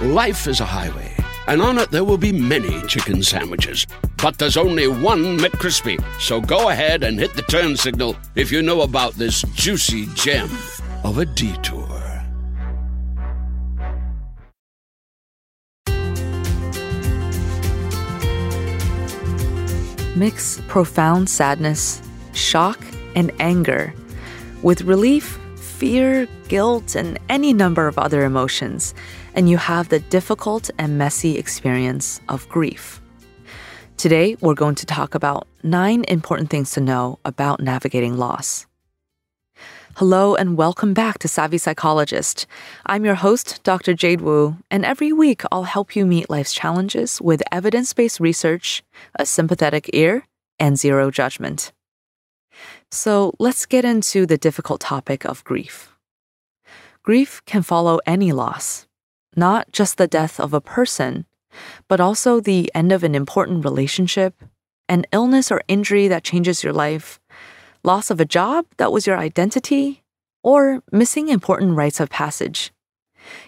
Life is a highway, and on it there will be many chicken sandwiches. But there's only one McCrispy. So go ahead and hit the turn signal if you know about this juicy gem of a detour. Mix profound sadness, shock, and anger with relief, fear, guilt, and any number of other emotions, and you have the difficult and messy experience of grief. Today, we're going to talk about nine important things to know about navigating loss. Hello, and welcome back to Savvy Psychologist. I'm your host, Dr. Jade Wu, and every week I'll help you meet life's challenges with evidence based research, a sympathetic ear, and zero judgment. So let's get into the difficult topic of grief. Grief can follow any loss, not just the death of a person, but also the end of an important relationship, an illness or injury that changes your life, loss of a job that was your identity, or missing important rites of passage.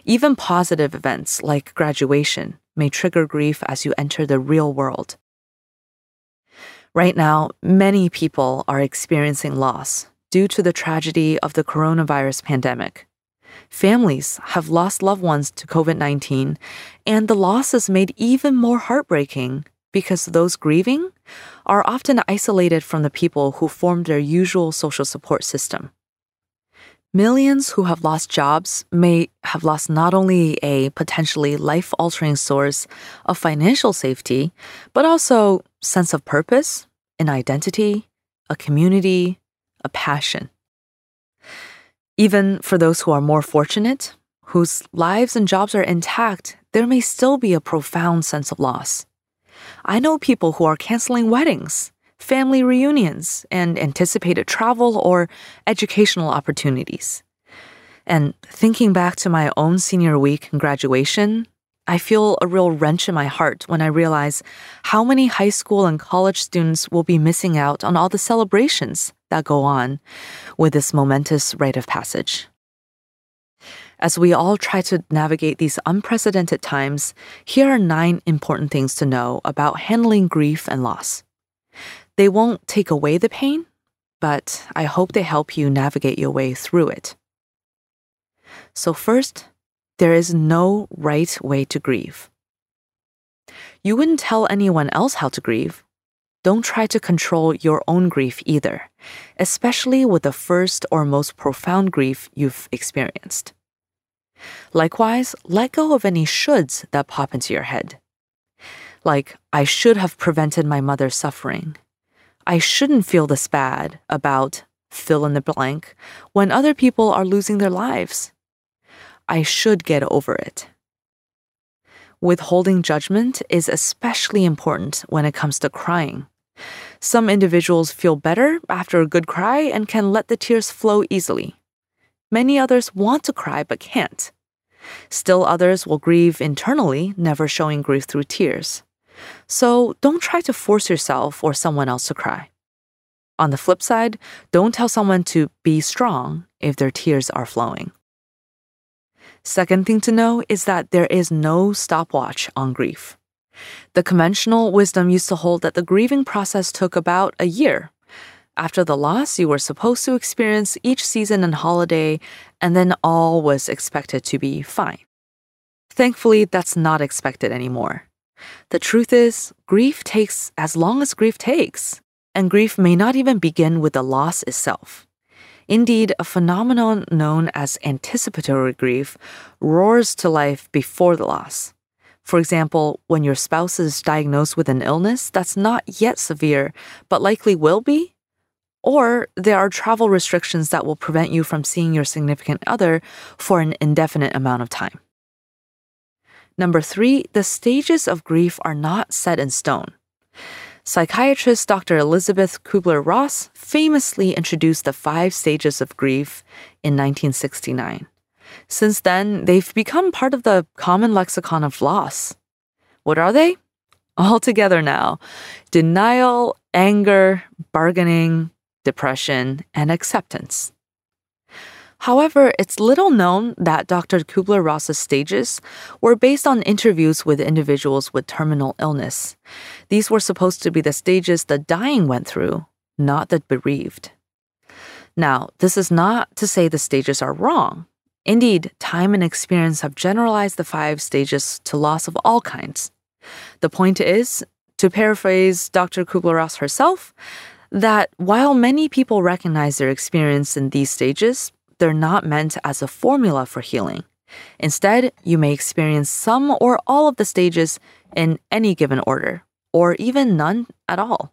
Even positive events like graduation may trigger grief as you enter the real world. Right now, many people are experiencing loss due to the tragedy of the coronavirus pandemic. Families have lost loved ones to COVID 19, and the loss is made even more heartbreaking because those grieving are often isolated from the people who formed their usual social support system. Millions who have lost jobs may have lost not only a potentially life altering source of financial safety, but also sense of purpose, an identity, a community, a passion. Even for those who are more fortunate, whose lives and jobs are intact, there may still be a profound sense of loss. I know people who are canceling weddings, family reunions, and anticipated travel or educational opportunities. And thinking back to my own senior week and graduation, I feel a real wrench in my heart when I realize how many high school and college students will be missing out on all the celebrations that go on with this momentous rite of passage. As we all try to navigate these unprecedented times, here are nine important things to know about handling grief and loss. They won't take away the pain, but I hope they help you navigate your way through it. So, first, there is no right way to grieve. You wouldn't tell anyone else how to grieve. Don't try to control your own grief either, especially with the first or most profound grief you've experienced. Likewise, let go of any shoulds that pop into your head. Like, I should have prevented my mother's suffering. I shouldn't feel this bad about fill in the blank when other people are losing their lives. I should get over it. Withholding judgment is especially important when it comes to crying. Some individuals feel better after a good cry and can let the tears flow easily. Many others want to cry but can't. Still, others will grieve internally, never showing grief through tears. So don't try to force yourself or someone else to cry. On the flip side, don't tell someone to be strong if their tears are flowing. Second thing to know is that there is no stopwatch on grief. The conventional wisdom used to hold that the grieving process took about a year. After the loss, you were supposed to experience each season and holiday, and then all was expected to be fine. Thankfully, that's not expected anymore. The truth is, grief takes as long as grief takes, and grief may not even begin with the loss itself. Indeed, a phenomenon known as anticipatory grief roars to life before the loss. For example, when your spouse is diagnosed with an illness that's not yet severe, but likely will be, or there are travel restrictions that will prevent you from seeing your significant other for an indefinite amount of time. Number three, the stages of grief are not set in stone. Psychiatrist Dr. Elizabeth Kubler Ross famously introduced the five stages of grief in 1969. Since then, they've become part of the common lexicon of loss. What are they? All together now denial, anger, bargaining, depression, and acceptance. However, it's little known that Dr. Kubler Ross's stages were based on interviews with individuals with terminal illness. These were supposed to be the stages the dying went through, not the bereaved. Now, this is not to say the stages are wrong. Indeed, time and experience have generalized the five stages to loss of all kinds. The point is, to paraphrase Dr. Kubler Ross herself, that while many people recognize their experience in these stages, they're not meant as a formula for healing. Instead, you may experience some or all of the stages in any given order, or even none at all.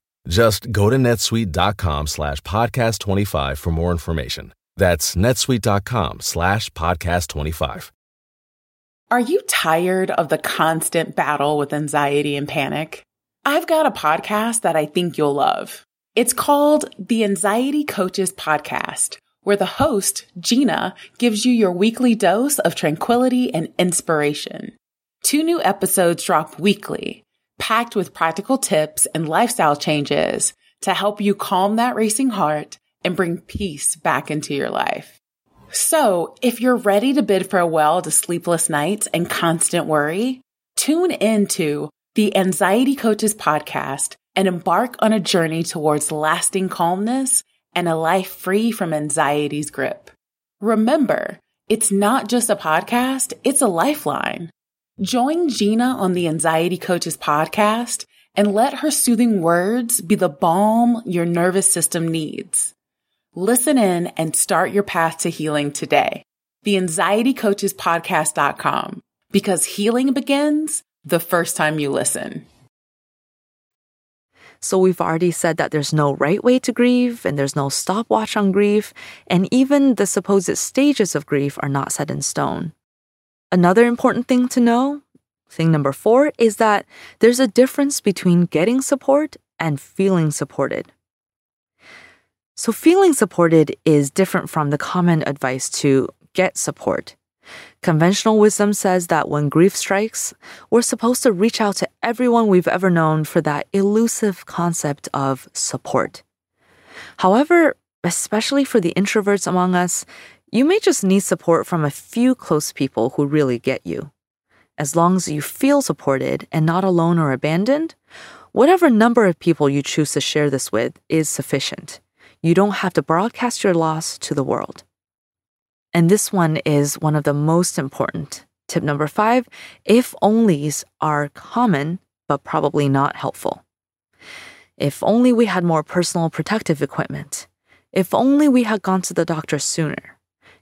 Just go to netsuite.com slash podcast 25 for more information. That's netsuite.com slash podcast 25. Are you tired of the constant battle with anxiety and panic? I've got a podcast that I think you'll love. It's called the Anxiety Coaches Podcast, where the host, Gina, gives you your weekly dose of tranquility and inspiration. Two new episodes drop weekly packed with practical tips and lifestyle changes to help you calm that racing heart and bring peace back into your life. So if you're ready to bid farewell to sleepless nights and constant worry, tune into the Anxiety Coaches podcast and embark on a journey towards lasting calmness and a life free from anxiety's grip. Remember, it's not just a podcast, it's a lifeline. Join Gina on the Anxiety Coaches podcast and let her soothing words be the balm your nervous system needs. Listen in and start your path to healing today. The Anxiety Coaches Podcast.com because healing begins the first time you listen. So, we've already said that there's no right way to grieve and there's no stopwatch on grief, and even the supposed stages of grief are not set in stone. Another important thing to know, thing number four, is that there's a difference between getting support and feeling supported. So, feeling supported is different from the common advice to get support. Conventional wisdom says that when grief strikes, we're supposed to reach out to everyone we've ever known for that elusive concept of support. However, especially for the introverts among us, you may just need support from a few close people who really get you. As long as you feel supported and not alone or abandoned, whatever number of people you choose to share this with is sufficient. You don't have to broadcast your loss to the world. And this one is one of the most important. Tip number five if onlys are common, but probably not helpful. If only we had more personal protective equipment. If only we had gone to the doctor sooner.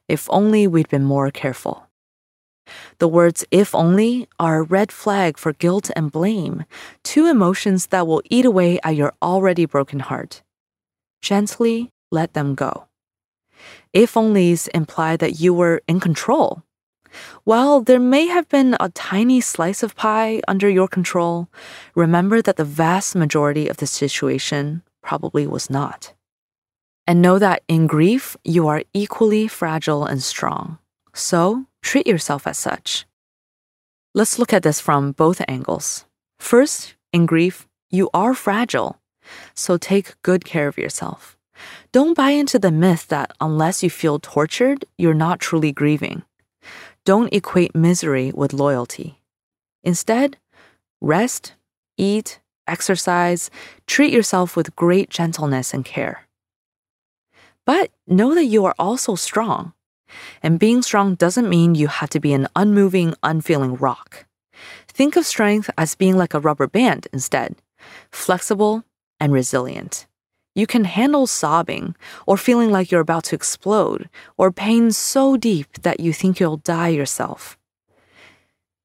If only we'd been more careful. The words if only are a red flag for guilt and blame, two emotions that will eat away at your already broken heart. Gently let them go. If onlys imply that you were in control. While there may have been a tiny slice of pie under your control, remember that the vast majority of the situation probably was not. And know that in grief, you are equally fragile and strong. So treat yourself as such. Let's look at this from both angles. First, in grief, you are fragile, so take good care of yourself. Don't buy into the myth that unless you feel tortured, you're not truly grieving. Don't equate misery with loyalty. Instead, rest, eat, exercise, treat yourself with great gentleness and care. But know that you are also strong. And being strong doesn't mean you have to be an unmoving, unfeeling rock. Think of strength as being like a rubber band instead, flexible and resilient. You can handle sobbing, or feeling like you're about to explode, or pain so deep that you think you'll die yourself.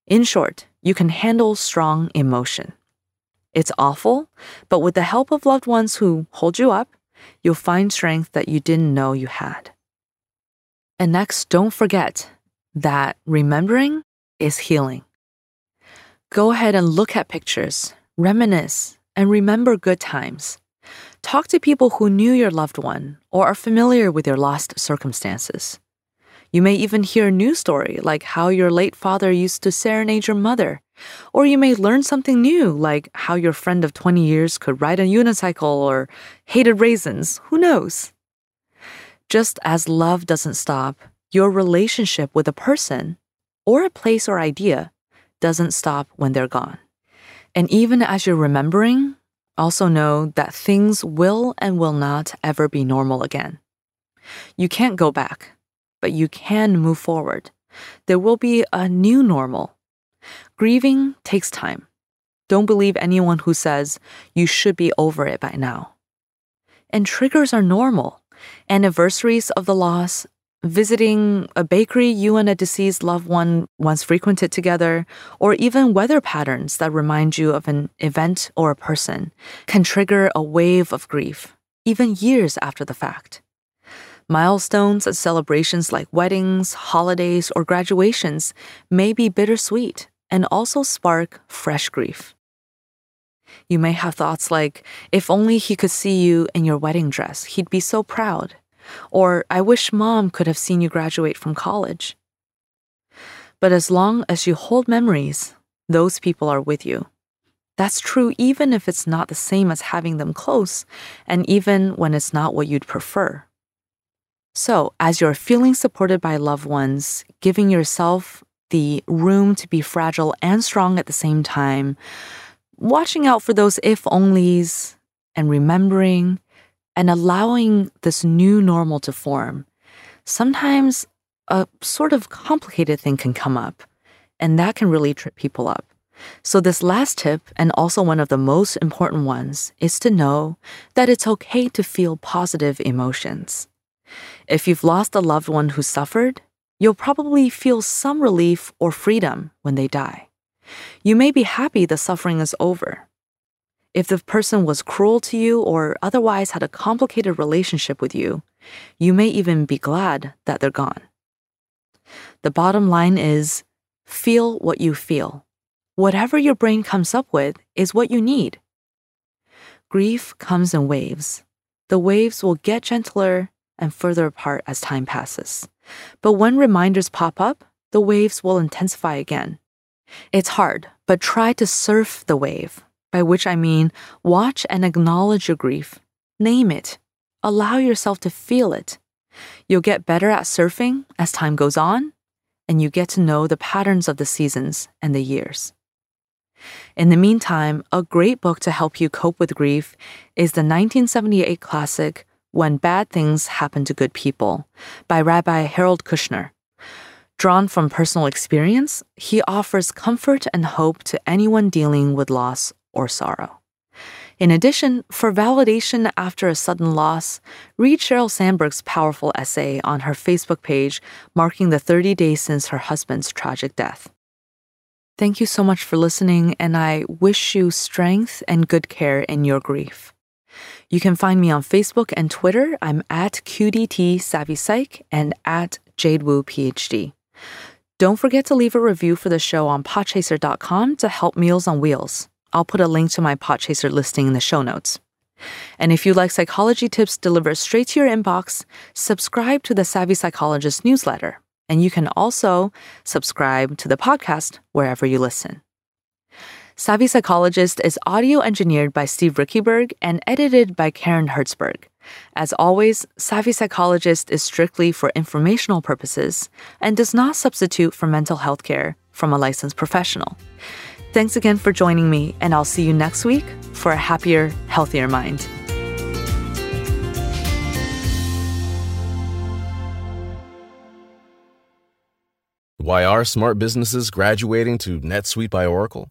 In short, you can handle strong emotion. It's awful, but with the help of loved ones who hold you up, you'll find strength that you didn't know you had. And next, don't forget that remembering is healing. Go ahead and look at pictures, reminisce, and remember good times. Talk to people who knew your loved one or are familiar with your lost circumstances. You may even hear a new story, like how your late father used to serenade your mother. Or you may learn something new, like how your friend of 20 years could ride a unicycle or hated raisins. Who knows? Just as love doesn't stop, your relationship with a person or a place or idea doesn't stop when they're gone. And even as you're remembering, also know that things will and will not ever be normal again. You can't go back, but you can move forward. There will be a new normal. Grieving takes time. Don't believe anyone who says you should be over it by now. And triggers are normal. Anniversaries of the loss, visiting a bakery you and a deceased loved one once frequented together, or even weather patterns that remind you of an event or a person can trigger a wave of grief, even years after the fact. Milestones and celebrations like weddings, holidays, or graduations may be bittersweet and also spark fresh grief. You may have thoughts like, if only he could see you in your wedding dress, he'd be so proud. Or, I wish mom could have seen you graduate from college. But as long as you hold memories, those people are with you. That's true even if it's not the same as having them close, and even when it's not what you'd prefer. So, as you're feeling supported by loved ones, giving yourself the room to be fragile and strong at the same time, watching out for those if onlys, and remembering and allowing this new normal to form, sometimes a sort of complicated thing can come up, and that can really trip people up. So, this last tip, and also one of the most important ones, is to know that it's okay to feel positive emotions. If you've lost a loved one who suffered, you'll probably feel some relief or freedom when they die. You may be happy the suffering is over, if the person was cruel to you or otherwise had a complicated relationship with you, you may even be glad that they're gone. The bottom line is feel what you feel. Whatever your brain comes up with is what you need. Grief comes in waves. The waves will get gentler and further apart as time passes. But when reminders pop up, the waves will intensify again. It's hard, but try to surf the wave by which I mean watch and acknowledge your grief, name it, allow yourself to feel it. You'll get better at surfing as time goes on, and you get to know the patterns of the seasons and the years. In the meantime, a great book to help you cope with grief is the 1978 classic When Bad Things Happen to Good People by Rabbi Harold Kushner. Drawn from personal experience, he offers comfort and hope to anyone dealing with loss or sorrow. In addition, for validation after a sudden loss, read Sheryl Sandberg's powerful essay on her Facebook page marking the 30 days since her husband's tragic death. Thank you so much for listening, and I wish you strength and good care in your grief. You can find me on Facebook and Twitter. I'm at QDT Savvy Psych and at JadeWu PhD. Don't forget to leave a review for the show on podchaser.com to help Meals on Wheels. I'll put a link to my Podchaser listing in the show notes. And if you like psychology tips delivered straight to your inbox, subscribe to the Savvy Psychologist newsletter. And you can also subscribe to the podcast wherever you listen. Savvy Psychologist is audio engineered by Steve Riekeberg and edited by Karen Hertzberg. As always, Savvy Psychologist is strictly for informational purposes and does not substitute for mental health care from a licensed professional. Thanks again for joining me, and I'll see you next week for a happier, healthier mind. Why are smart businesses graduating to NetSuite by Oracle?